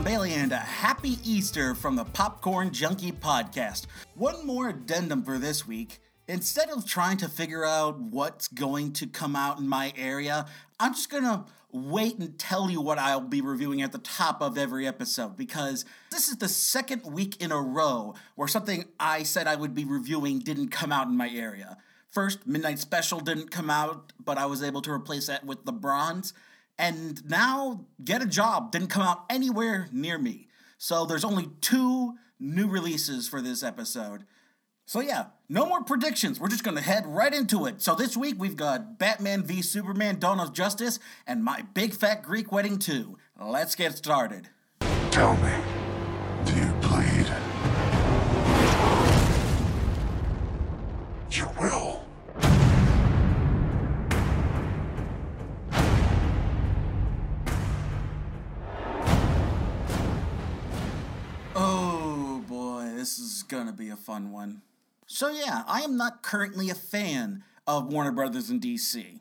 John Bailey, and a happy Easter from the Popcorn Junkie Podcast. One more addendum for this week. Instead of trying to figure out what's going to come out in my area, I'm just gonna wait and tell you what I'll be reviewing at the top of every episode because this is the second week in a row where something I said I would be reviewing didn't come out in my area. First, Midnight Special didn't come out, but I was able to replace that with The Bronze. And now, Get a Job didn't come out anywhere near me. So there's only two new releases for this episode. So yeah, no more predictions. We're just gonna head right into it. So this week we've got Batman v Superman: Dawn of Justice and My Big Fat Greek Wedding 2. Let's get started. Tell me, do you bleed? You will. This is gonna be a fun one. So yeah, I am not currently a fan of Warner Brothers and DC.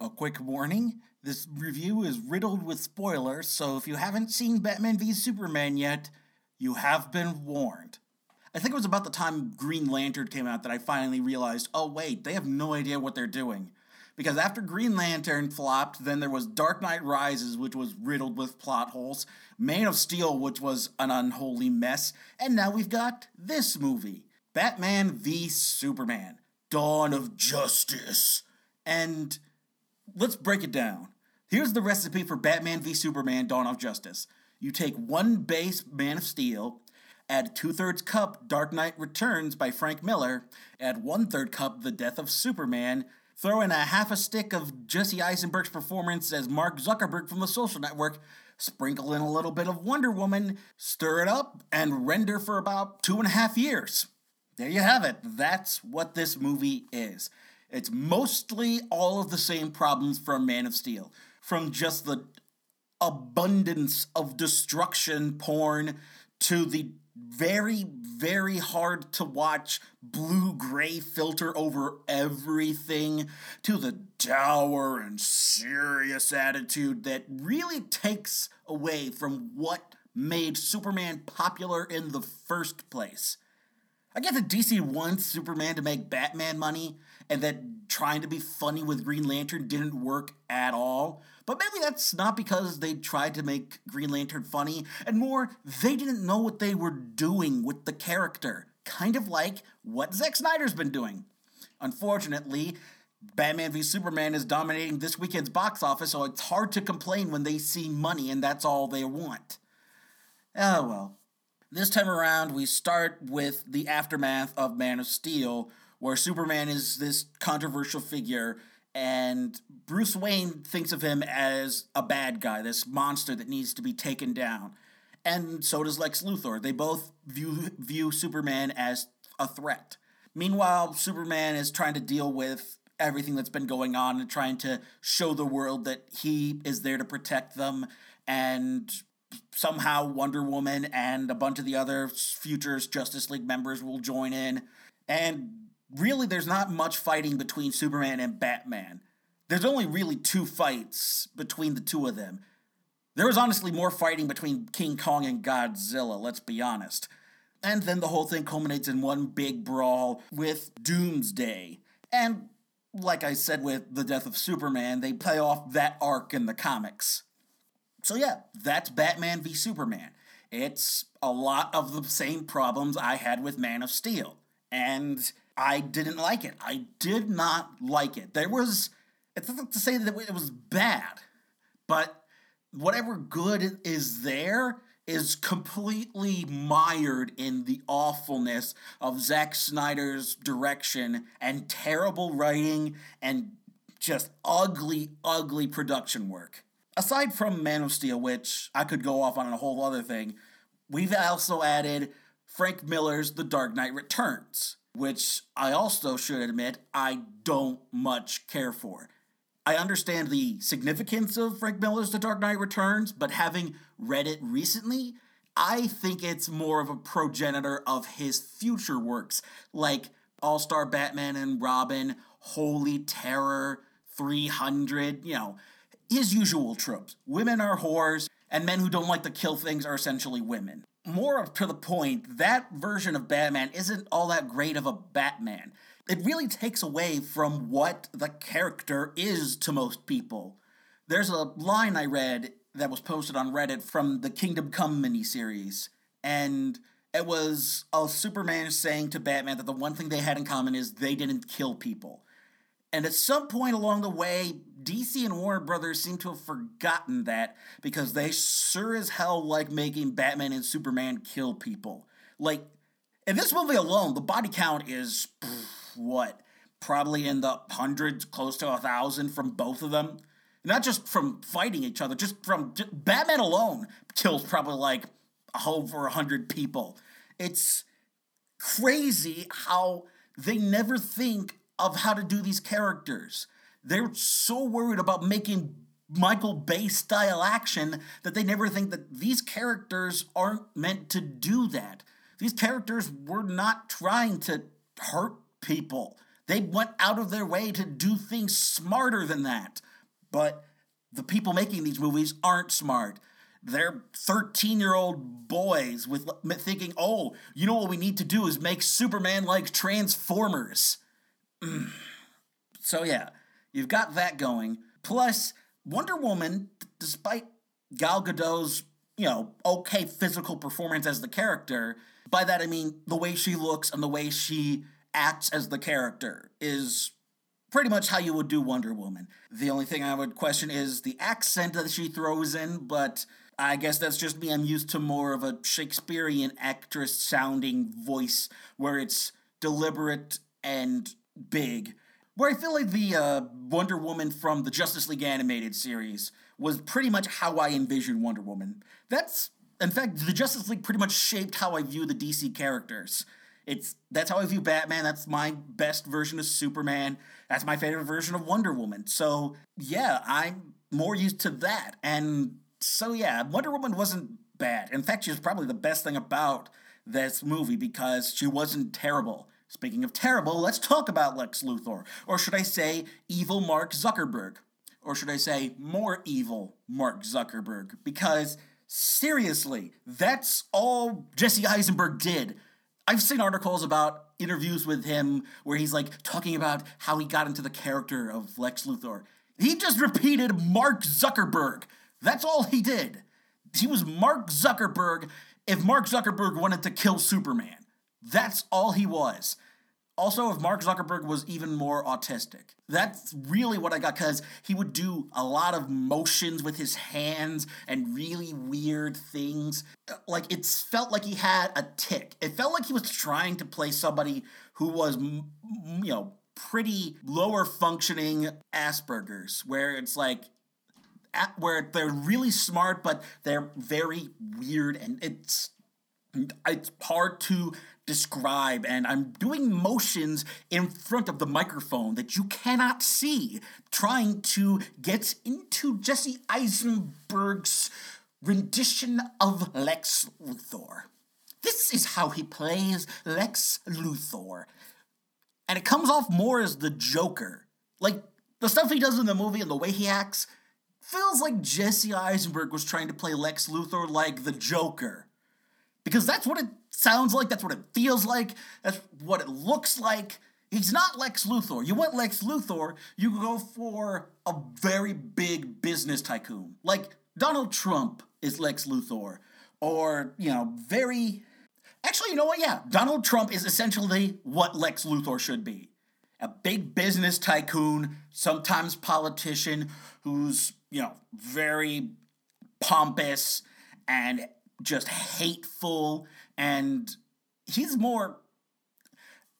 A quick warning, this review is riddled with spoilers, so if you haven't seen Batman v Superman yet, you have been warned. I think it was about the time Green Lantern came out that I finally realized, oh wait, they have no idea what they're doing. Because after Green Lantern flopped, then there was Dark Knight Rises, which was riddled with plot holes, Man of Steel, which was an unholy mess, and now we've got this movie Batman v Superman Dawn of Justice. And let's break it down. Here's the recipe for Batman v Superman Dawn of Justice. You take one base Man of Steel, add two thirds cup Dark Knight Returns by Frank Miller, add one third cup The Death of Superman, throw in a half a stick of Jesse Eisenberg's performance as Mark Zuckerberg from the Social Network, sprinkle in a little bit of Wonder Woman, stir it up, and render for about two and a half years. There you have it. That's what this movie is. It's mostly all of the same problems from Man of Steel, from just the abundance of destruction porn to the very, very hard to watch blue gray filter over everything to the dour and serious attitude that really takes away from what made Superman popular in the first place. I get that DC wants Superman to make Batman money and that trying to be funny with Green Lantern didn't work at all. But maybe that's not because they tried to make Green Lantern funny, and more, they didn't know what they were doing with the character. Kind of like what Zack Snyder's been doing. Unfortunately, Batman v Superman is dominating this weekend's box office, so it's hard to complain when they see money and that's all they want. Oh well. This time around, we start with the aftermath of Man of Steel, where Superman is this controversial figure, and Bruce Wayne thinks of him as a bad guy, this monster that needs to be taken down. And so does Lex Luthor. They both view, view Superman as a threat. Meanwhile, Superman is trying to deal with everything that's been going on and trying to show the world that he is there to protect them and somehow Wonder Woman and a bunch of the other futures Justice League members will join in. And really, there's not much fighting between Superman and Batman. There's only really two fights between the two of them. There was honestly more fighting between King Kong and Godzilla, let's be honest. And then the whole thing culminates in one big brawl with Doomsday. And like I said with the death of Superman, they play off that arc in the comics. So yeah, that's Batman v Superman. It's a lot of the same problems I had with Man of Steel. And I didn't like it. I did not like it. There was, it's not to say that it was bad, but whatever good is there is completely mired in the awfulness of Zack Snyder's direction and terrible writing and just ugly, ugly production work. Aside from Man of Steel, which I could go off on a whole other thing, we've also added Frank Miller's The Dark Knight Returns, which I also should admit I don't much care for. I understand the significance of Frank Miller's The Dark Knight Returns, but having read it recently, I think it's more of a progenitor of his future works, like All Star Batman and Robin, Holy Terror, 300, you know, his usual tropes. Women are whores, and men who don't like to kill things are essentially women. More to the point, that version of Batman isn't all that great of a Batman. It really takes away from what the character is to most people. There's a line I read that was posted on Reddit from the Kingdom Come miniseries, and it was a Superman saying to Batman that the one thing they had in common is they didn't kill people. And at some point along the way, DC and Warner Brothers seem to have forgotten that because they sure as hell like making Batman and Superman kill people. Like, in this movie alone, the body count is, what, probably in the hundreds, close to a thousand from both of them. Not just from fighting each other, just from just, Batman alone kills probably like over a hundred people. It's crazy how they never think of how to do these characters. They're so worried about making Michael Bay style action that they never think that these characters aren't meant to do that. These characters were not trying to hurt people. They went out of their way to do things smarter than that. But the people making these movies aren't smart. They're 13 year old boys with thinking, oh, you know what we need to do is make Superman like Transformers. so, yeah, you've got that going. Plus, Wonder Woman, despite Gal Gadot's, you know, okay physical performance as the character, by that I mean the way she looks and the way she acts as the character is pretty much how you would do Wonder Woman. The only thing I would question is the accent that she throws in, but I guess that's just me. I'm used to more of a Shakespearean actress sounding voice where it's deliberate and big. Where I feel like the uh, Wonder Woman from the Justice League animated series was pretty much how I envisioned Wonder Woman. That's, in fact, the Justice League pretty much shaped how I view the DC characters. It's that's how I view Batman. That's my best version of Superman. That's my favorite version of Wonder Woman. So yeah, I'm more used to that. And so yeah, Wonder Woman wasn't bad. In fact, she was probably the best thing about this movie because she wasn't terrible. Speaking of terrible, let's talk about Lex Luthor. Or should I say, evil Mark Zuckerberg? Or should I say, more evil Mark Zuckerberg? Because seriously, that's all Jesse Eisenberg did I've seen articles about interviews with him where he's like talking about how he got into the character of Lex Luthor. He just repeated Mark Zuckerberg. That's all he did. He was Mark Zuckerberg if Mark Zuckerberg wanted to kill Superman. That's all he was. Also, if Mark Zuckerberg was even more autistic. That's really what I got because he would do a lot of motions with his hands and really weird things. Like, it felt like he had a tick. It felt like he was trying to play somebody who was, you know, pretty lower functioning Asperger's, where it's like, at where they're really smart, but they're very weird and it's it's hard to describe and I'm doing motions in front of the microphone that you cannot see, trying to get into Jesse Eisenberg's rendition of Lex Luthor. This is how he plays Lex Luthor. And it comes off more as the Joker. Like, the stuff he does in the movie and the way he acts feels like Jesse Eisenberg was trying to play Lex Luthor like the Joker. Because that's what it sounds like, that's what it feels like, that's what it looks like. He's not Lex Luthor. You want Lex Luthor, you go for a very big business tycoon. Like Donald Trump is Lex Luthor. Or, you know, very. Actually, you know what? Yeah, Donald Trump is essentially what Lex Luthor should be a big business tycoon, sometimes politician who's, you know, very pompous and just hateful and he's more.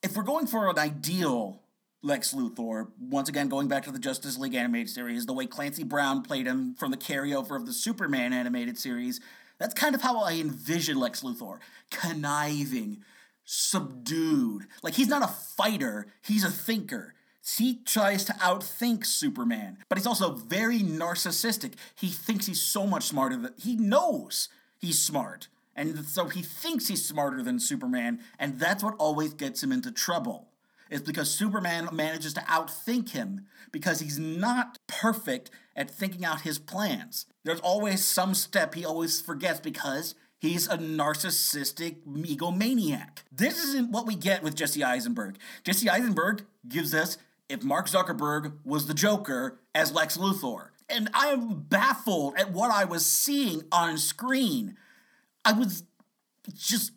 If we're going for an ideal Lex Luthor, once again going back to the Justice League animated series, the way Clancy Brown played him from the carryover of the Superman animated series, that's kind of how I envision Lex Luthor. Conniving, subdued. Like he's not a fighter, he's a thinker. He tries to outthink Superman, but he's also very narcissistic. He thinks he's so much smarter that he knows he's smart. And so he thinks he's smarter than Superman, and that's what always gets him into trouble. It's because Superman manages to outthink him because he's not perfect at thinking out his plans. There's always some step he always forgets because he's a narcissistic egomaniac. This isn't what we get with Jesse Eisenberg. Jesse Eisenberg gives us if Mark Zuckerberg was the Joker as Lex Luthor. And I am baffled at what I was seeing on screen. I was just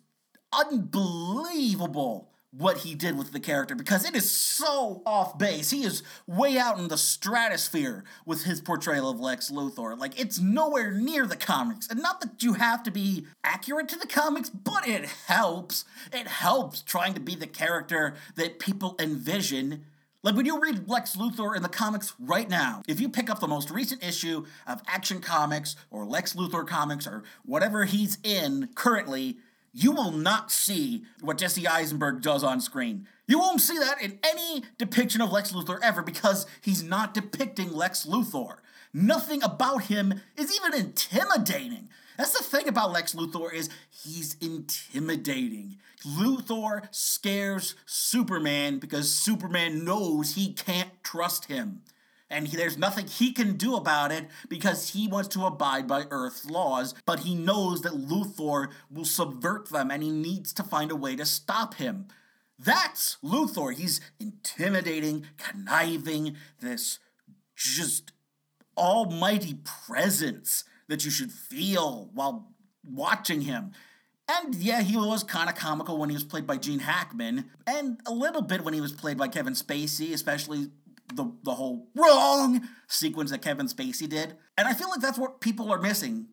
unbelievable what he did with the character because it is so off base. He is way out in the stratosphere with his portrayal of Lex Luthor. Like, it's nowhere near the comics. And not that you have to be accurate to the comics, but it helps. It helps trying to be the character that people envision. Like when you read Lex Luthor in the comics right now, if you pick up the most recent issue of Action Comics or Lex Luthor comics or whatever he's in currently, you will not see what Jesse Eisenberg does on screen. You won't see that in any depiction of Lex Luthor ever because he's not depicting Lex Luthor. Nothing about him is even intimidating. That's the thing about Lex Luthor is he's intimidating. Luthor scares Superman because Superman knows he can't trust him and he, there's nothing he can do about it because he wants to abide by Earth's laws, but he knows that Luthor will subvert them and he needs to find a way to stop him. That's Luthor. He's intimidating, conniving, this just almighty presence that you should feel while watching him. And yeah, he was kind of comical when he was played by Gene Hackman, and a little bit when he was played by Kevin Spacey, especially the the whole wrong sequence that Kevin Spacey did. And I feel like that's what people are missing.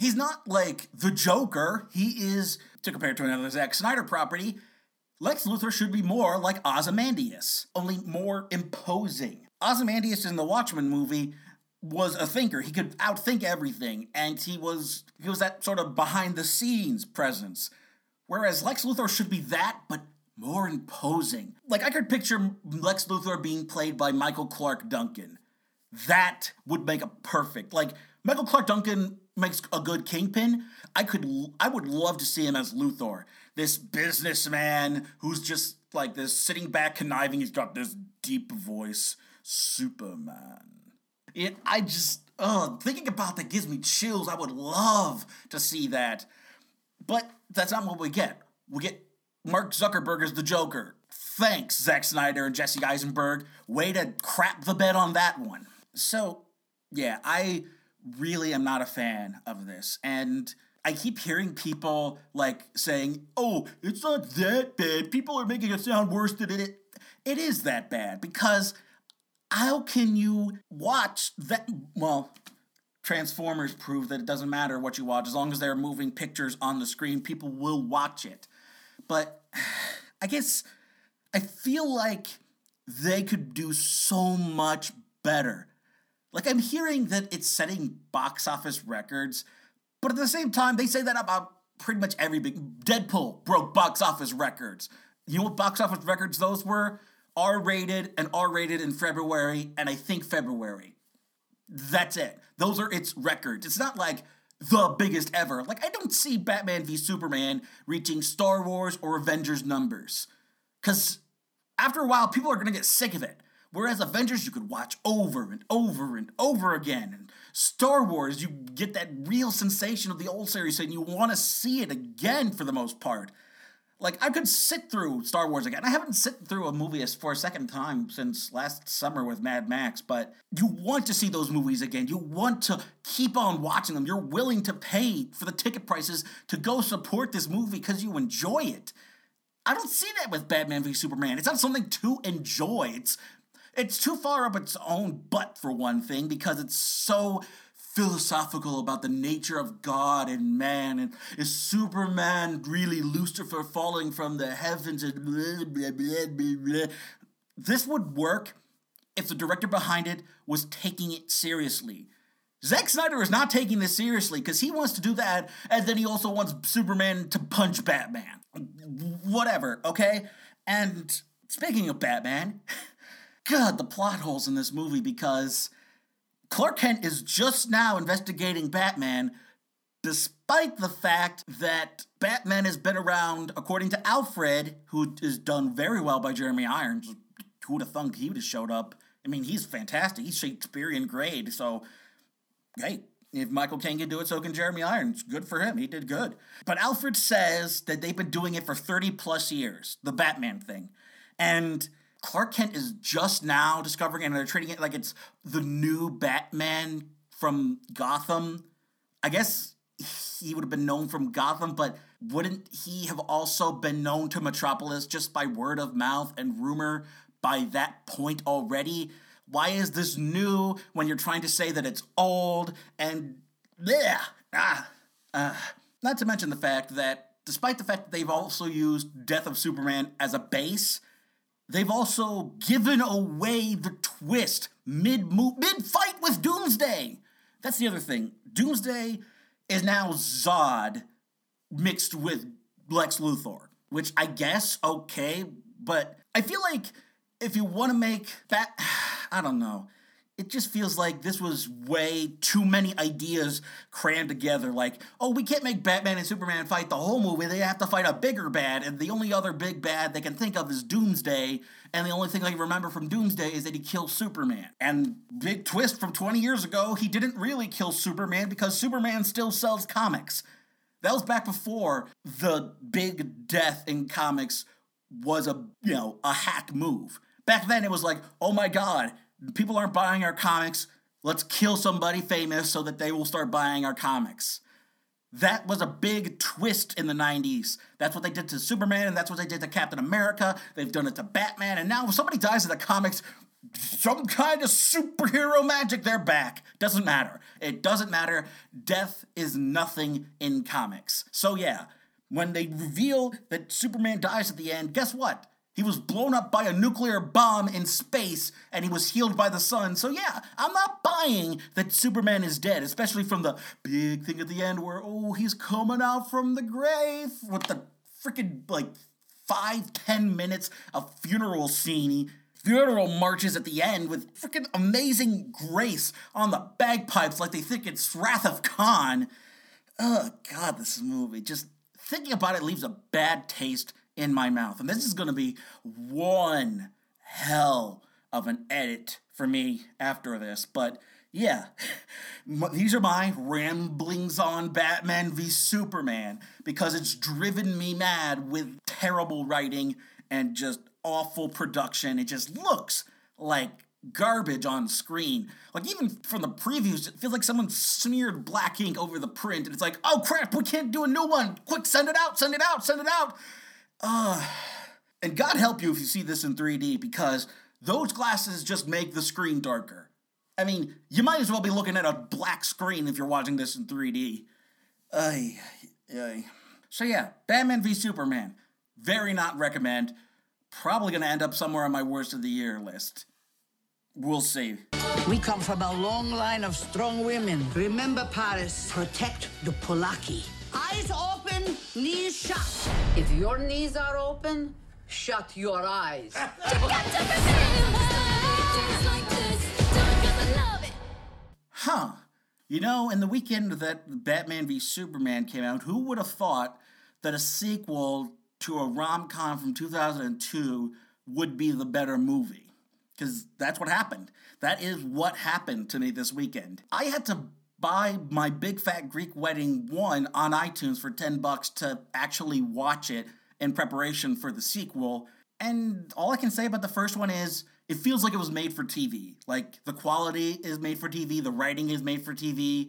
He's not like the Joker. He is to compare to another Zack Snyder property. Lex Luthor should be more like Ozymandias, only more imposing. Ozymandias in the Watchmen movie was a thinker. He could outthink everything, and he was he was that sort of behind the scenes presence. Whereas Lex Luthor should be that, but more imposing. Like I could picture Lex Luthor being played by Michael Clarke Duncan. That would make a perfect. Like Michael Clarke Duncan makes a good kingpin. I could I would love to see him as Luthor. This businessman who's just like this sitting back conniving. He's got this deep voice. Superman. It I just uh thinking about that gives me chills. I would love to see that. But that's not what we get. We get Mark Zuckerberg is the Joker. Thanks, Zack Snyder and Jesse Eisenberg. Way to crap the bed on that one. So, yeah, I really am not a fan of this. And I keep hearing people like saying, oh, it's not that bad. People are making it sound worse than it It is that bad because how can you watch that? Well, Transformers prove that it doesn't matter what you watch. As long as they're moving pictures on the screen, people will watch it. But I guess I feel like they could do so much better. Like, I'm hearing that it's setting box office records, but at the same time, they say that about pretty much every big. Deadpool broke box office records. You know what box office records those were? R rated and R rated in February, and I think February. That's it. Those are its records. It's not like the biggest ever. Like, I don't see Batman v Superman reaching Star Wars or Avengers numbers. Because after a while, people are going to get sick of it. Whereas Avengers, you could watch over and over and over again. And Star Wars, you get that real sensation of the old series and you want to see it again for the most part. Like I could sit through Star Wars again. I haven't sit through a movie for a second time since last summer with Mad Max, but you want to see those movies again. You want to keep on watching them. You're willing to pay for the ticket prices to go support this movie because you enjoy it. I don't see that with Batman v Superman. It's not something to enjoy. It's it's too far up its own butt for one thing because it's so philosophical about the nature of God and man, and is Superman really Lucifer falling from the heavens and blah, blah, blah, blah, blah. This would work if the director behind it was taking it seriously. Zack Snyder is not taking this seriously because he wants to do that, and then he also wants Superman to punch Batman. Whatever, okay? And speaking of Batman, God, the plot holes in this movie because Clark Kent is just now investigating Batman, despite the fact that Batman has been around, according to Alfred, who is done very well by Jeremy Irons. Who would have thunk he would have showed up I mean, he's fantastic. He's Shakespearean grade. So, hey, if Michael Caine can do it, so can Jeremy Irons. Good for him. He did good. But Alfred says that they've been doing it for 30 plus years, the Batman thing. And Clark Kent is just now discovering and they're treating it like it's the new Batman from Gotham. I guess he would have been known from Gotham, but wouldn't he have also been known to Metropolis just by word of mouth and rumor by that point already? Why is this new when you're trying to say that it's old and yeah, ah, uh, not to mention the fact that despite the fact that they've also used Death of Superman as a base, they've also given away the twist mid mid fight with Doomsday. That's the other thing. Doomsday is now Zod mixed with Lex Luthor, which I guess okay, but I feel like if you want to make that, I don't know. It just feels like this was way too many ideas crammed together. Like, oh, we can't make Batman and Superman fight the whole movie. They have to fight a bigger bad, and the only other big bad they can think of is Doomsday. And the only thing they remember from Doomsday is that he killed Superman. And big twist from 20 years ago, he didn't really kill Superman because Superman still sells comics. That was back before the big death in comics was a you know a hack move. Back then, it was like, oh my god, people aren't buying our comics. Let's kill somebody famous so that they will start buying our comics. That was a big twist in the 90s. That's what they did to Superman, and that's what they did to Captain America. They've done it to Batman, and now if somebody dies in the comics, some kind of superhero magic, they're back. Doesn't matter. It doesn't matter. Death is nothing in comics. So, yeah, when they reveal that Superman dies at the end, guess what? He was blown up by a nuclear bomb in space and he was healed by the sun. So, yeah, I'm not buying that Superman is dead, especially from the big thing at the end where, oh, he's coming out from the grave with the freaking like five, ten minutes of funeral scene. Funeral marches at the end with freaking amazing grace on the bagpipes like they think it's Wrath of Khan. Oh, God, this movie. Just thinking about it leaves a bad taste in my mouth. And this is going to be one hell of an edit for me after this. But yeah, these are my ramblings on Batman v Superman because it's driven me mad with terrible writing and just awful production. It just looks like garbage on screen. Like even from the previews, it feels like someone smeared black ink over the print, and it's like, oh crap, we can't do a new one. Quick, send it out, send it out, send it out. Uh, and God help you if you see this in 3D because those glasses just make the screen darker. I mean, you might as well be looking at a black screen if you're watching this in 3D. Ay, ay. So yeah, Batman v Superman. Very not recommend. Probably gonna end up somewhere on my worst of the year list. We'll see. We come from a long line of strong women. Remember, Paris, protect the Polaki. Eyes open, knees shut. If your knees are open, shut your eyes. huh. You know, in the weekend that Batman v Superman came out, who would have thought that a sequel to a rom com from 2002 would be the better movie? Because that's what happened. That is what happened to me this weekend. I had to buy my Big Fat Greek Wedding 1 on iTunes for 10 bucks to actually watch it in preparation for the sequel. And all I can say about the first one is it feels like it was made for TV. Like the quality is made for TV, the writing is made for TV.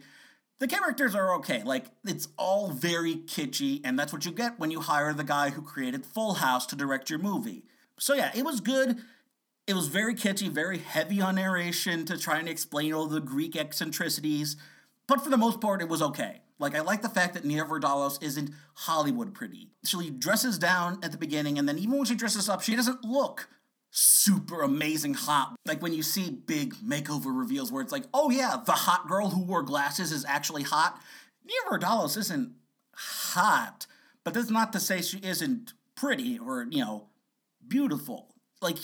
The characters are okay. Like it's all very kitschy, and that's what you get when you hire the guy who created Full House to direct your movie. So yeah, it was good. It was very kitschy, very heavy on narration to try and explain all the Greek eccentricities. But for the most part, it was okay. Like, I like the fact that Nia Vardalos isn't Hollywood pretty. She dresses down at the beginning, and then even when she dresses up, she doesn't look super amazing hot. Like when you see big makeover reveals where it's like, oh yeah, the hot girl who wore glasses is actually hot. Nia Vardalos isn't hot, but that's not to say she isn't pretty or, you know, beautiful. Like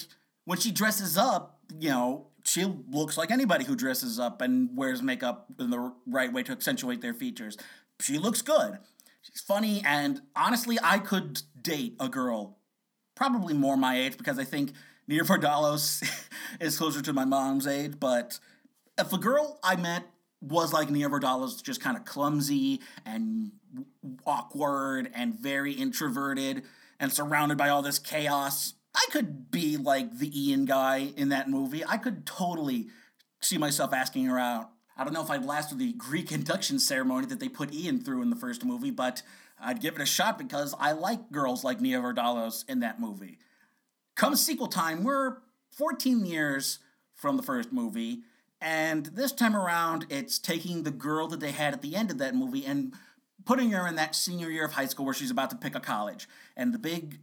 when she dresses up, you know, she looks like anybody who dresses up and wears makeup in the right way to accentuate their features. She looks good. She's funny, and honestly, I could date a girl, probably more my age, because I think Nia Vardalos is closer to my mom's age, but if a girl I met was like Nia Vardalos, just kind of clumsy and awkward and very introverted and surrounded by all this chaos, I could be like the Ian guy in that movie. I could totally see myself asking her out. I don't know if I'd last through the Greek induction ceremony that they put Ian through in the first movie, but I'd give it a shot because I like girls like Nia Vardalos in that movie. Come sequel time, we're 14 years from the first movie, and this time around, it's taking the girl that they had at the end of that movie and putting her in that senior year of high school where she's about to pick a college. And the big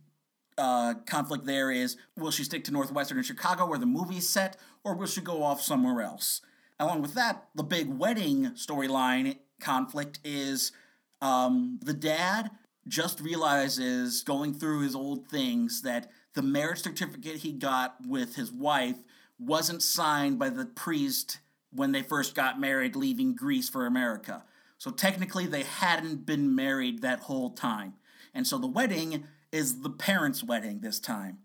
uh, conflict there is will she stick to Northwestern in Chicago where the movie is set, or will she go off somewhere else? Along with that, the big wedding storyline conflict is um, the dad just realizes going through his old things that the marriage certificate he got with his wife wasn't signed by the priest when they first got married, leaving Greece for America. So technically, they hadn't been married that whole time. And so the wedding is the parents' wedding this time.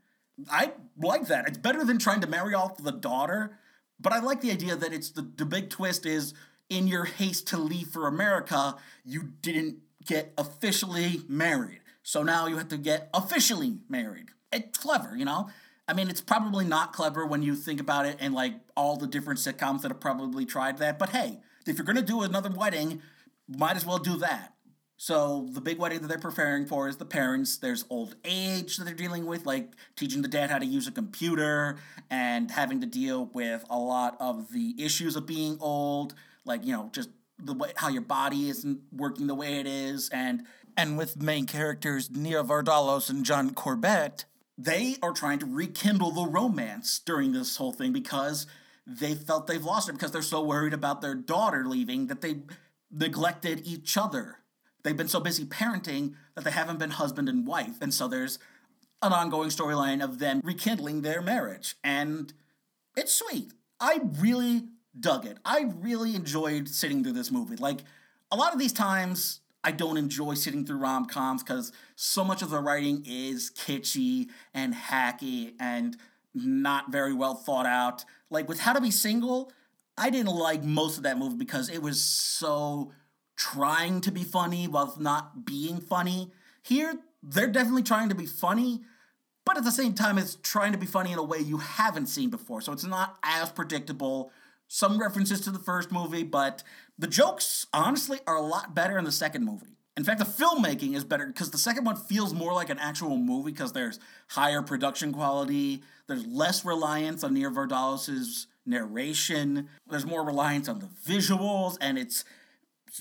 I like that. It's better than trying to marry off the daughter, but I like the idea that it's the, the big twist is in your haste to leave for America, you didn't get officially married. So now you have to get officially married. It's clever, you know? I mean, it's probably not clever when you think about it and like all the different sitcoms that have probably tried that, but hey, if you're gonna do another wedding, might as well do that. So the big wedding that they're preparing for is the parents. There's old age that they're dealing with, like teaching the dad how to use a computer and having to deal with a lot of the issues of being old, like you know just the way how your body isn't working the way it is, and and with main characters Nia Vardalos and John Corbett, they are trying to rekindle the romance during this whole thing because they felt they've lost it because they're so worried about their daughter leaving that they neglected each other they've been so busy parenting that they haven't been husband and wife. And so there's an ongoing storyline of them rekindling their marriage. And it's sweet. I really dug it. I really enjoyed sitting through this movie. Like, a lot of these times, I don't enjoy sitting through rom coms because so much of the writing is kitschy and hacky and not very well thought out. Like, with How to Be Single, I didn't like most of that movie because it was so trying to be funny while not being funny. Here, they're definitely trying to be funny, but at the same time, it's trying to be funny in a way you haven't seen before. So it's not as predictable. Some references to the first movie, but the jokes, honestly, are a lot better in the second movie. In fact, the filmmaking is better because the second one feels more like an actual movie because there's higher production quality, there's less reliance on Nia Vardalos' narration, there's more reliance on the visuals, and it's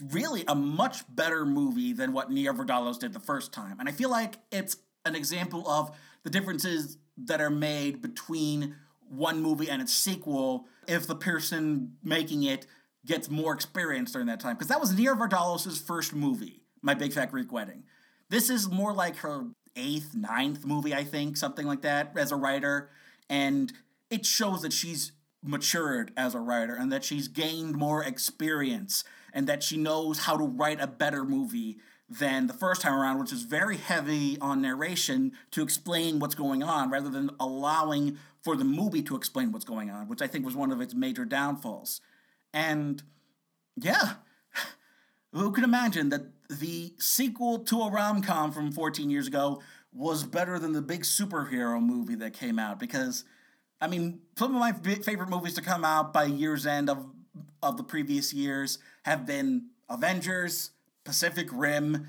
really a much better movie than what Nia Vardalos did the first time. And I feel like it's an example of the differences that are made between one movie and its sequel if the person making it gets more experience during that time. Because that was Nia Vardalos' first movie, My Big Fat Greek Wedding. This is more like her eighth, ninth movie, I think, something like that, as a writer. And it shows that she's matured as a writer and that she's gained more experience and that she knows how to write a better movie than the first time around, which is very heavy on narration to explain what's going on rather than allowing for the movie to explain what's going on, which I think was one of its major downfalls. And yeah, who can imagine that the sequel to a rom com from 14 years ago was better than the big superhero movie that came out? Because, I mean, some of my favorite movies to come out by year's end of of the previous years have been Avengers, Pacific Rim,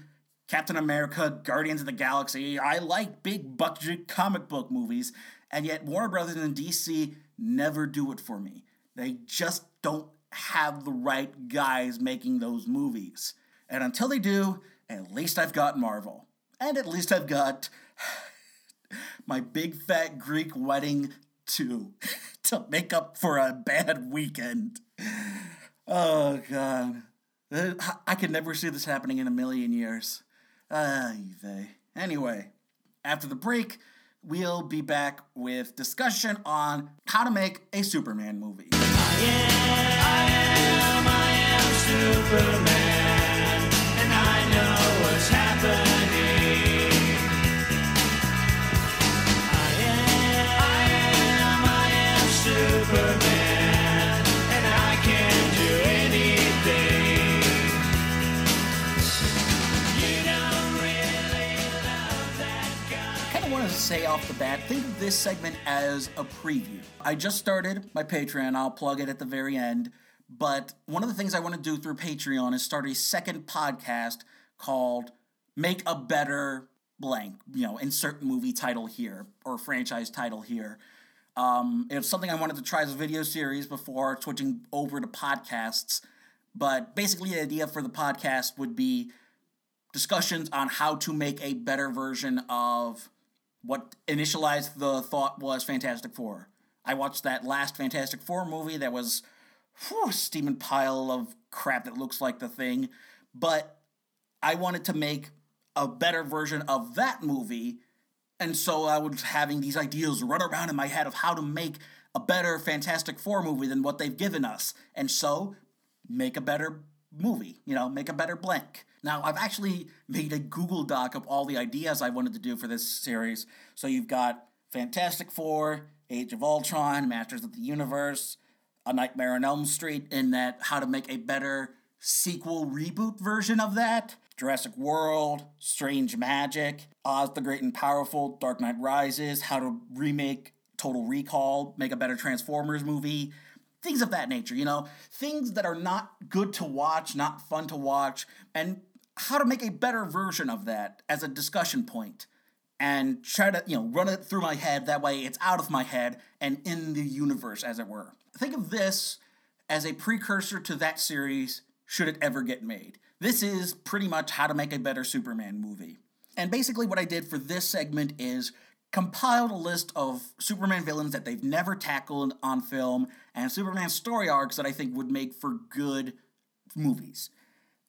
Captain America, Guardians of the Galaxy. I like big budget comic book movies, and yet Warner Brothers and DC never do it for me. They just don't have the right guys making those movies. And until they do, at least I've got Marvel. And at least I've got my big fat Greek wedding too to make up for a bad weekend. Oh God, uh, I could never see this happening in a million years. Ah, Vey. Anyway, after the break, we'll be back with discussion on how to make a Superman movie. I am, I am, I am Superman, to say off the bat think of this segment as a preview. I just started my Patreon, I'll plug it at the very end. But one of the things I want to do through Patreon is start a second podcast called Make a Better Blank, you know, insert movie title here or franchise title here. Um, it's something I wanted to try as a video series before switching over to podcasts. But basically, the idea for the podcast would be discussions on how to make a better version of what initialized the thought was Fantastic Four. I watched that last Fantastic Four movie that was whew, steaming pile of crap that looks like the thing, but I wanted to make a better version of that movie, and so I was having these ideas run around in my head of how to make a better Fantastic Four movie than what they've given us, and so make a better movie, you know, make a better blank. Now, I've actually made a Google Doc of all the ideas I wanted to do for this series. So you've got Fantastic Four, Age of Ultron, Masters of the Universe, A Nightmare on Elm Street, in that how to make a better sequel reboot version of that. Jurassic World, Strange Magic, Oz the Great and Powerful, Dark Knight Rises, how to remake Total Recall, make a better Transformers movie, things of that nature, you know, things that are not good to watch, not fun to watch, and how to make a better version of that as a discussion point and try to, you know, run it through my head. That way it's out of my head and in the universe, as it were. Think of this as a precursor to that series, should it ever get made. This is pretty much how to make a better Superman movie. And basically, what I did for this segment is compiled a list of Superman villains that they've never tackled on film and Superman story arcs that I think would make for good movies.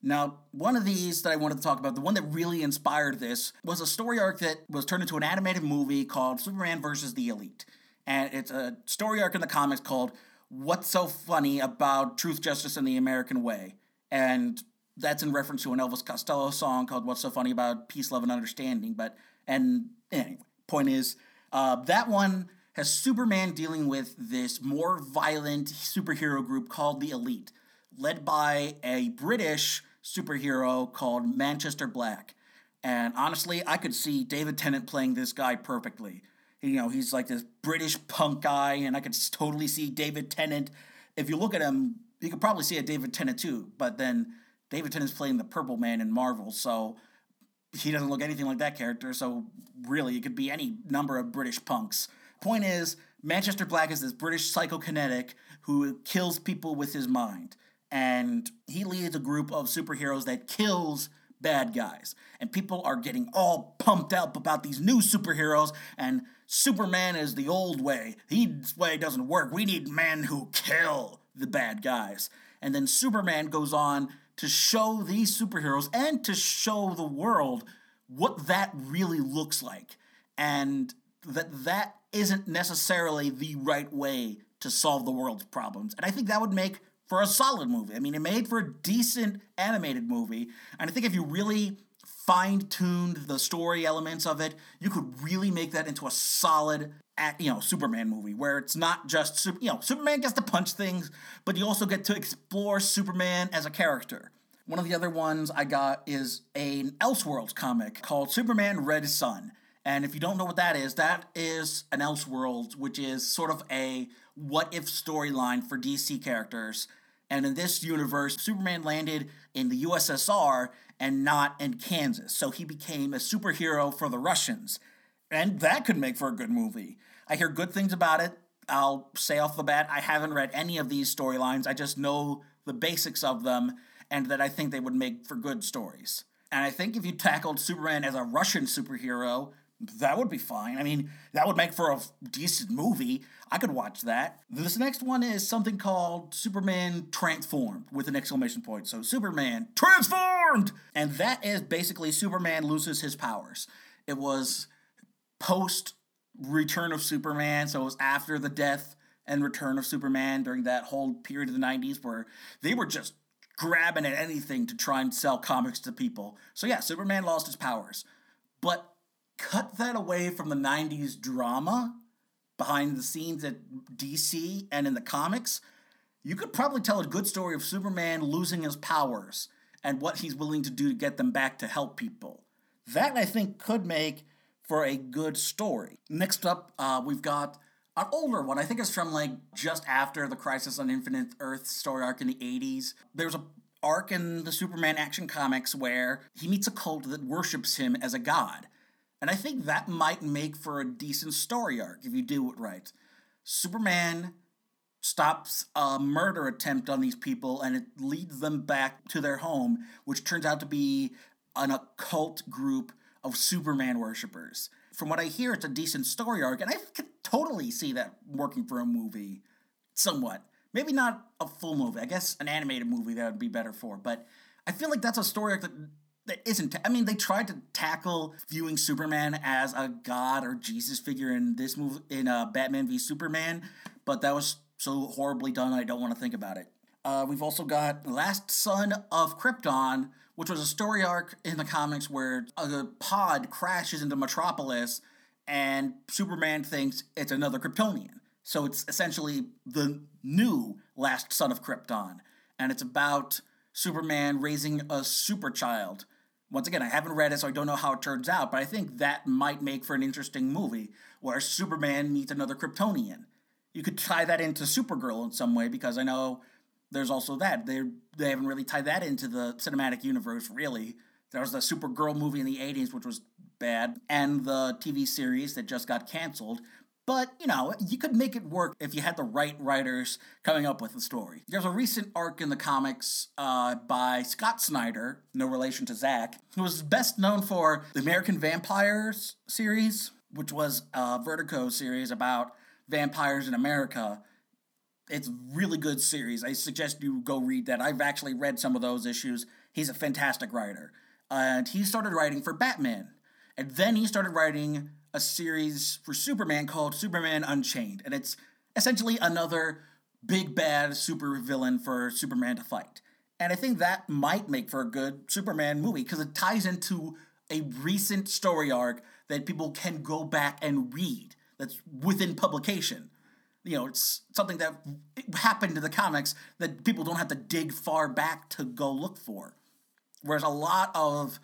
Now, one of these that I wanted to talk about, the one that really inspired this, was a story arc that was turned into an animated movie called Superman versus the Elite. And it's a story arc in the comics called What's So Funny About Truth, Justice, and the American Way. And that's in reference to an Elvis Costello song called What's So Funny About Peace, Love, and Understanding. But, and anyway, point is, uh, that one has Superman dealing with this more violent superhero group called the Elite, led by a British superhero called Manchester Black. And honestly, I could see David Tennant playing this guy perfectly. You know, he's like this British punk guy, and I could totally see David Tennant. If you look at him, you could probably see a David Tennant too, but then David Tennant's playing the Purple Man in Marvel, so he doesn't look anything like that character, so really, it could be any number of British punks. Point is, Manchester Black is this British psychokinetic who kills people with his mind and he leads a group of superheroes that kills bad guys. And people are getting all pumped up about these new superheroes, and Superman is the old way. His way doesn't work. We need men who kill the bad guys. And then Superman goes on to show these superheroes and to show the world what that really looks like. And that that isn't necessarily the right way to solve the world's problems. And I think that would make for a solid movie. I mean, it made for a decent animated movie. And I think if you really fine tuned the story elements of it, you could really make that into a solid, you know, Superman movie where it's not just, you know, Superman gets to punch things, but you also get to explore Superman as a character. One of the other ones I got is an Elseworlds comic called Superman Red Sun. And if you don't know what that is, that is an Elseworlds, which is sort of a what if storyline for DC characters. And in this universe, Superman landed in the USSR and not in Kansas. So he became a superhero for the Russians. And that could make for a good movie. I hear good things about it. I'll say off the bat, I haven't read any of these storylines. I just know the basics of them and that I think they would make for good stories. And I think if you tackled Superman as a Russian superhero, that would be fine. I mean, that would make for a decent movie. I could watch that. This next one is something called Superman Transformed with an exclamation point. So, Superman Transformed! And that is basically Superman loses his powers. It was post Return of Superman, so it was after the death and return of Superman during that whole period of the 90s where they were just grabbing at anything to try and sell comics to people. So, yeah, Superman lost his powers. But cut that away from the 90s drama behind the scenes at DC and in the comics, you could probably tell a good story of Superman losing his powers and what he's willing to do to get them back to help people. That, I think, could make for a good story. Next up, uh, we've got an older one. I think it's from like just after the Crisis on Infinite Earth story arc in the 80s. There's a arc in the Superman action comics where he meets a cult that worships him as a god. And I think that might make for a decent story arc if you do it right. Superman stops a murder attempt on these people and it leads them back to their home, which turns out to be an occult group of Superman worshippers. From what I hear, it's a decent story arc, and I could totally see that working for a movie somewhat. Maybe not a full movie. I guess an animated movie that would be better for. But I feel like that's a story arc that that isn't. I mean, they tried to tackle viewing Superman as a god or Jesus figure in this movie in uh, Batman v Superman, but that was so horribly done. I don't want to think about it. Uh, we've also got Last Son of Krypton, which was a story arc in the comics where a pod crashes into Metropolis, and Superman thinks it's another Kryptonian. So it's essentially the new Last Son of Krypton, and it's about Superman raising a super child. Once again, I haven't read it, so I don't know how it turns out, but I think that might make for an interesting movie where Superman meets another Kryptonian. You could tie that into Supergirl in some way because I know there's also that. They they haven't really tied that into the cinematic universe really. There was the Supergirl movie in the 80s which was bad and the TV series that just got canceled. But, you know, you could make it work if you had the right writers coming up with the story. There's a recent arc in the comics uh, by Scott Snyder, no relation to Zack, who was best known for the American Vampires series, which was a Vertigo series about vampires in America. It's a really good series. I suggest you go read that. I've actually read some of those issues. He's a fantastic writer. And he started writing for Batman. And then he started writing a series for Superman called Superman Unchained, and it's essentially another big bad super villain for Superman to fight. And I think that might make for a good Superman movie because it ties into a recent story arc that people can go back and read that's within publication. You know, it's something that happened in the comics that people don't have to dig far back to go look for. Whereas a lot of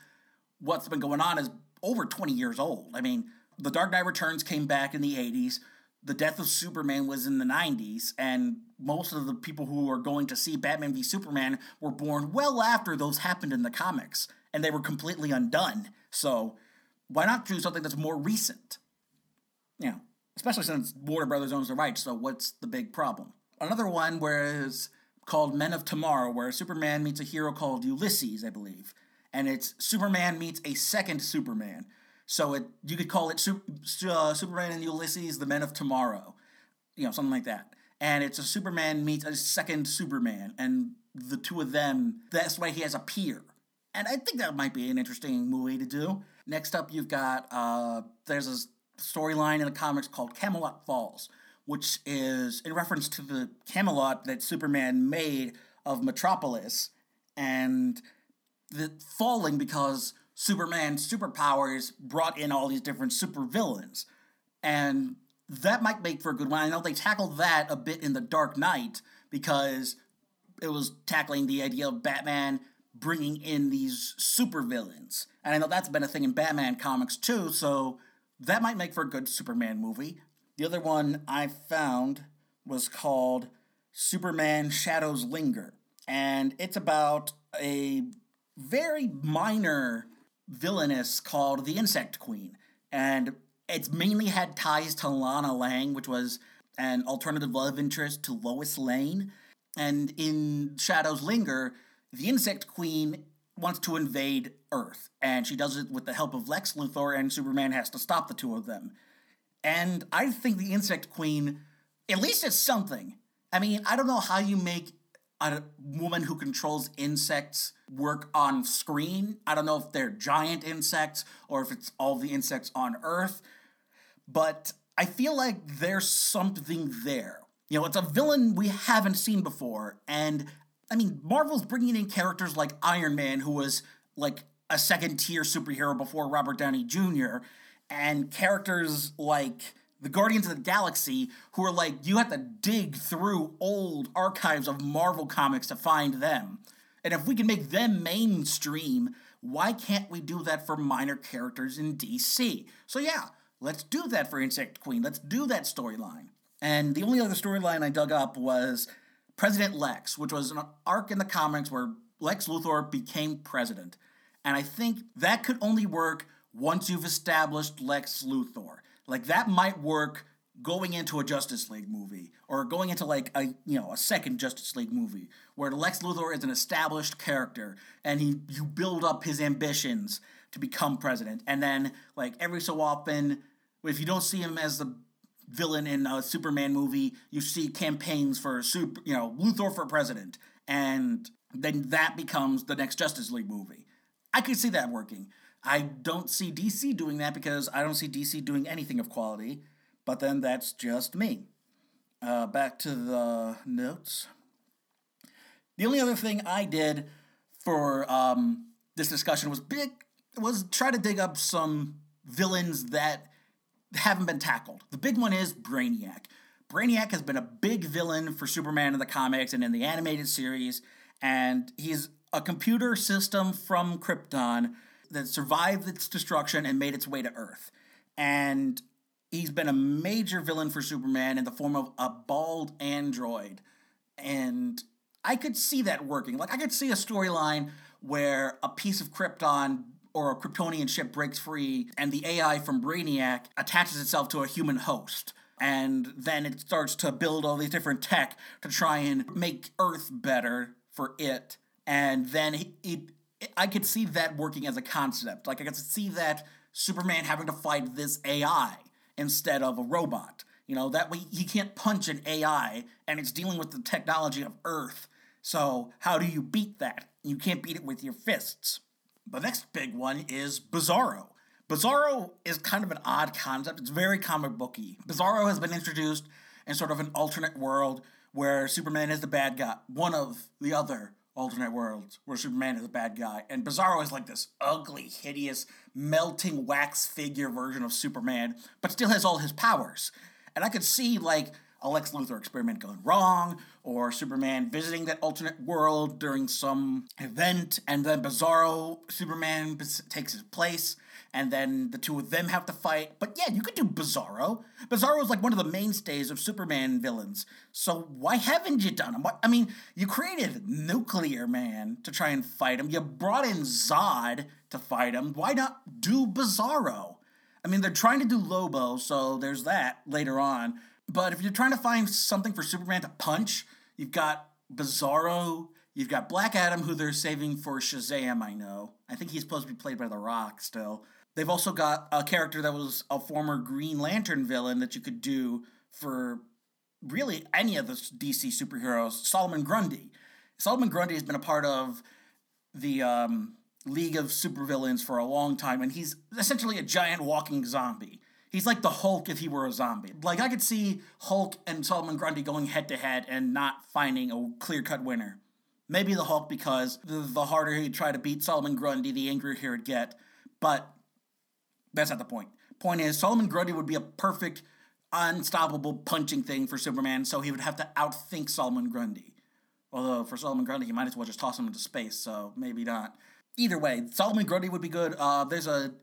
what's been going on is over 20 years old. I mean, the Dark Knight Returns came back in the 80s. The death of Superman was in the 90s, and most of the people who are going to see Batman v Superman were born well after those happened in the comics, and they were completely undone. So, why not do something that's more recent? You know, especially since Warner Brothers owns the rights, so what's the big problem? Another one is called Men of Tomorrow, where Superman meets a hero called Ulysses, I believe. And it's Superman meets a second Superman. So it you could call it Super, uh, Superman and Ulysses, the Men of Tomorrow, you know, something like that. And it's a Superman meets a second Superman, and the two of them. That's why he has a peer, and I think that might be an interesting movie to do. Next up, you've got uh, there's a storyline in the comics called Camelot Falls, which is in reference to the Camelot that Superman made of Metropolis, and the falling because Superman's superpowers brought in all these different supervillains. And that might make for a good one. I know they tackled that a bit in The Dark Knight because it was tackling the idea of Batman bringing in these supervillains. And I know that's been a thing in Batman comics too, so that might make for a good Superman movie. The other one I found was called Superman Shadows Linger. And it's about a very minor villainess called the Insect Queen. And it's mainly had ties to Lana Lang, which was an alternative love interest to Lois Lane. And in Shadows Linger, the Insect Queen wants to invade Earth, and she does it with the help of Lex Luthor, and Superman has to stop the two of them. And I think the Insect Queen, at least is something. I mean, I don't know how you make a woman who controls insects work on screen. I don't know if they're giant insects or if it's all the insects on Earth, but I feel like there's something there. You know, it's a villain we haven't seen before, and I mean, Marvel's bringing in characters like Iron Man, who was like a second tier superhero before Robert Downey Jr., and characters like the Guardians of the Galaxy, who are like, you have to dig through old archives of Marvel comics to find them. And if we can make them mainstream Why can't we do that for minor characters in DC? So, yeah, let's do that for Insect Queen. Let's do that storyline. And the only other storyline I dug up was President Lex, which was an arc in the comics where Lex Luthor became president. And I think that could only work once you've established Lex Luthor. Like that might work going into a Justice League movie or going into like a you know a second Justice League movie where Lex Luthor is an established character and he you build up his ambitions to become president. And then like every so often if you don't see him as the villain in a Superman movie you see campaigns for super you know Luthor for president. And then that becomes the next Justice League movie. I could see that working I don't see DC doing that because I don't see DC doing anything of quality but then that's just me. Uh, back to the notes. The only other thing I did for um, this discussion was big was try to dig up some villains that haven't been tackled. The big one is Brainiac. Brainiac has been a big villain for Superman in the comics and in the animated series, and he's a computer system from Krypton that survived its destruction and made its way to Earth. And he's been a major villain for Superman in the form of a bald android. And I could see that working. Like, I could see a storyline where a piece of Krypton or a Kryptonian ship breaks free and the AI from Brainiac attaches itself to a human host. And then it starts to build all these different tech to try and make Earth better for it. And then it, I could see that working as a concept. Like, I could see that Superman having to fight this AI instead of a robot. You know, that way he can't punch an AI and it's dealing with the technology of Earth. So, how do you beat that? You can't beat it with your fists. The next big one is Bizarro. Bizarro is kind of an odd concept. It's very comic booky. Bizarro has been introduced in sort of an alternate world where Superman is the bad guy, one of the other alternate worlds where Superman is a bad guy, and Bizarro is like this ugly, hideous, melting wax figure version of Superman, but still has all his powers. And I could see like a Lex Luthor experiment going wrong, or Superman visiting that alternate world during some event, and then Bizarro Superman takes his place and then the two of them have to fight. But yeah, you could do Bizarro. Bizarro is like one of the mainstays of Superman villains. So why haven't you done him? I mean, you created Nuclear Man to try and fight him. You brought in Zod to fight him. Why not do Bizarro? I mean, they're trying to do Lobo, so there's that later on. But if you're trying to find something for Superman to punch, you've got Bizarro, you've got Black Adam, who they're saving for Shazam, I know. I think he's supposed to be played by The Rock still. They've also got a character that was a former Green Lantern villain that you could do for really any of the DC superheroes, Solomon Grundy. Solomon Grundy has been a part of the um, League of Supervillains for a long time, and he's essentially a giant walking zombie. He's like the Hulk if he were a zombie. Like I could see Hulk and Solomon Grundy going head to head and not finding a clear cut winner. Maybe the Hulk because the, the harder he'd try to beat Solomon Grundy, the angrier he would get. But that's not the point. Point is, Solomon Grundy would be a perfect, unstoppable punching thing for Superman, so he would have to outthink Solomon Grundy. Although for Solomon Grundy, he might as well just toss him into space, so maybe not. Either way, Solomon Grundy would be good. Uh, there's a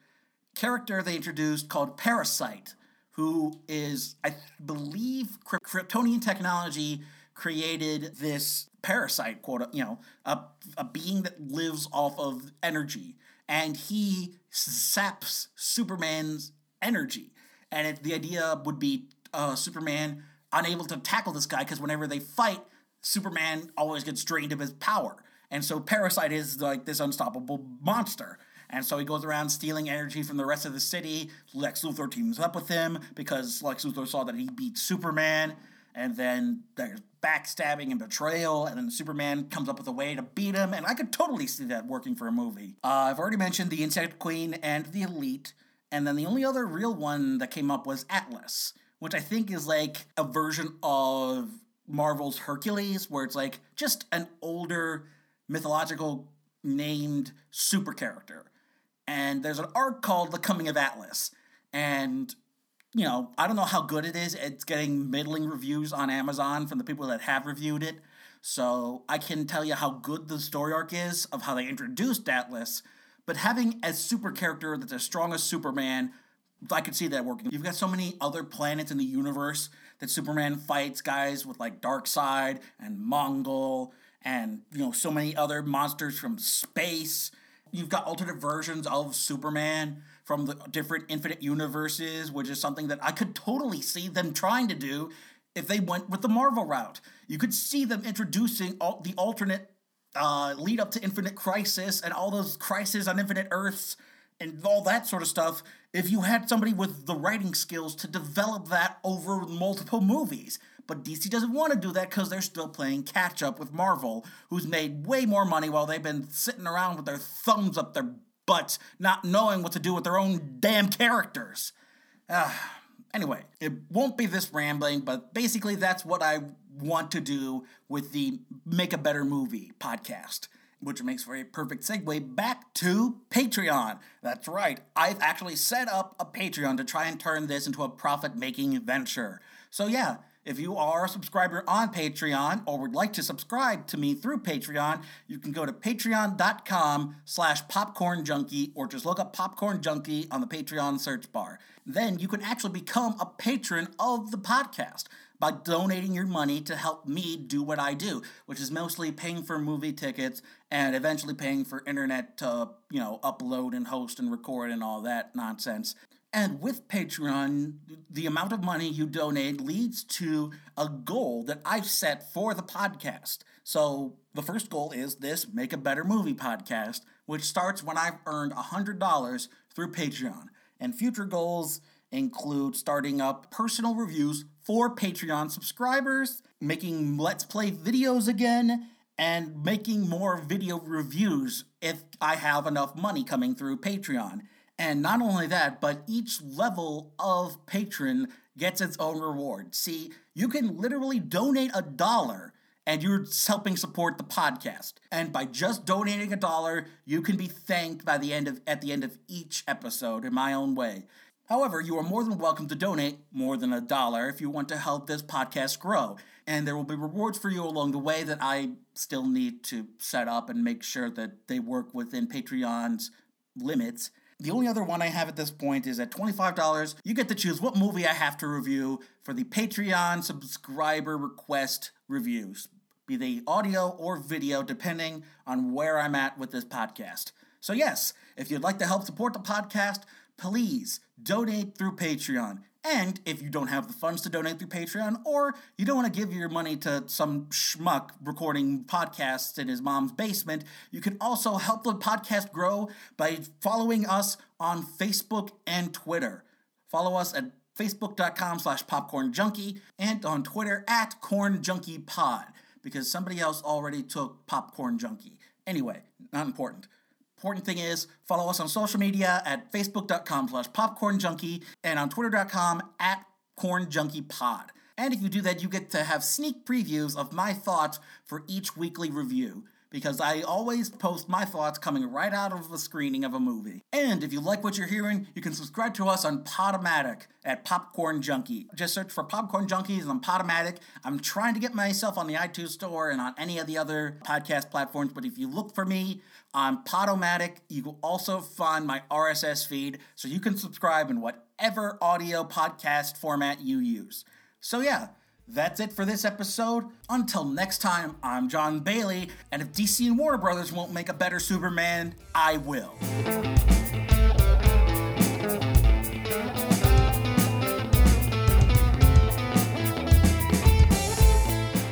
character they introduced called Parasite, who is, I believe, Kryptonian technology created this parasite, quote, you know, a, a being that lives off of energy and he saps Superman's energy. And it, the idea would be uh, Superman unable to tackle this guy because whenever they fight, Superman always gets drained of his power. And so Parasite is like this unstoppable monster. And so he goes around stealing energy from the rest of the city. Lex Luthor teams up with him because Lex Luthor saw that he beat Superman. And then there's backstabbing and betrayal, and then Superman comes up with a way to beat him, and I could totally see that working for a movie. Uh, I've already mentioned the Insect Queen and the Elite, and then the only other real one that came up was Atlas, which I think is like a version of Marvel's Hercules, where it's like just an older mythological named super character. And there's an arc called The Coming of Atlas. And you know, I don't know how good it is. It's getting middling reviews on Amazon from the people that have reviewed it. So I can tell you how good the story arc is of how they introduced Atlas, But having a super character that's as strong as Superman, I could see that working. You've got so many other planets in the universe that Superman fights guys with like Darkseid and Mongul and you know so many other monsters from space. You've got alternate versions of Superman from the different infinite universes, which is something that I could totally see them trying to do if they went with the Marvel route. You could see them introducing all the alternate uh, lead up to Infinite Crisis and all those crises on Infinite Earths and all that sort of stuff if you had somebody with the writing skills to develop that over multiple movies. But DC doesn't want to do that because they're still playing catch up with Marvel, who's made way more money while they've been sitting around with their thumbs up their butts, not knowing what to do with their own damn characters. Uh, anyway, it won't be this rambling, but basically that's what I want to do with the Make a Better Movie podcast which makes for a perfect segue back to Patreon. That's right, I've actually set up a Patreon to try and turn this into a profit making venture. So, yeah, if you are a subscriber on Patreon or would like to subscribe to me through Patreon, you can go to patreon.com slash popcorn junkie or just look up popcorn junkie on the Patreon search bar. Then you can actually become a patron of the podcast by donating your money to help me do what I do, which is mostly paying for movie tickets and eventually paying for internet to, you know, upload and host and record and all that nonsense. And with Patreon, the amount of money you donate leads to a goal that I've set for the podcast. So the first goal is this Make a Better Movie podcast, which starts when I've earned $100 through Patreon. And future goals include starting up personal reviews for Patreon subscribers, making Let's Play videos again, and making more video reviews if I have enough money coming through Patreon. And not only that, but each level of patron gets its own reward. See, you can literally donate a dollar and you're helping support the podcast. And by just donating a dollar, you can be thanked by the end of at the end of each episode in my own way. However, you are more than welcome to donate more than a dollar if you want to help this podcast grow. And there will be rewards for you along the way that I still need to set up and make sure that they work within Patreon's limits. The only other one I have at this point is at $25. You get to choose what movie I have to review for the Patreon subscriber request reviews, be they audio or video, depending on where I'm at with this podcast. So, yes, if you'd like to help support the podcast, please donate through Patreon. And if you don't have the funds to donate through Patreon, or you don't want to give your money to some schmuck recording podcasts in his mom's basement, you can also help the podcast grow by following us on Facebook and Twitter. Follow us at facebook.com slash popcorn junkie and on Twitter at corn junkie pod because somebody else already took popcorn junkie. Anyway, not important. Important thing is, follow us on social media at facebook.com slash popcornjunkie and on twitter.com at cornjunkiepod. And if you do that, you get to have sneak previews of my thoughts for each weekly review because I always post my thoughts coming right out of a screening of a movie. And if you like what you're hearing, you can subscribe to us on Podomatic at Popcorn Junkie. Just search for Popcorn Junkies on Podomatic. I'm trying to get myself on the iTunes Store and on any of the other podcast platforms, but if you look for me on Podomatic, you will also find my RSS feed so you can subscribe in whatever audio podcast format you use. So yeah, that's it for this episode. Until next time, I'm John Bailey, and if DC and Warner Brothers won't make a better Superman, I will.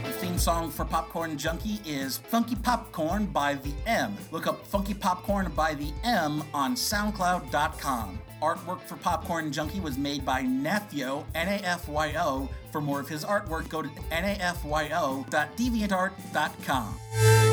The theme song for Popcorn Junkie is Funky Popcorn by The M. Look up Funky Popcorn by The M on SoundCloud.com. Artwork for Popcorn Junkie was made by Nafyo, N-A-F-Y-O. For more of his artwork, go to nafyo.deviantart.com.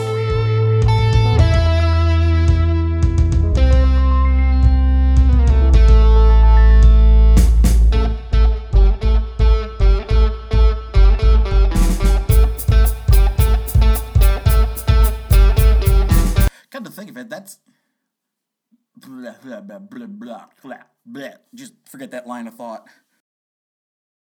blah, blah, blah, blah, blah, blah, blah. Just forget that line of thought.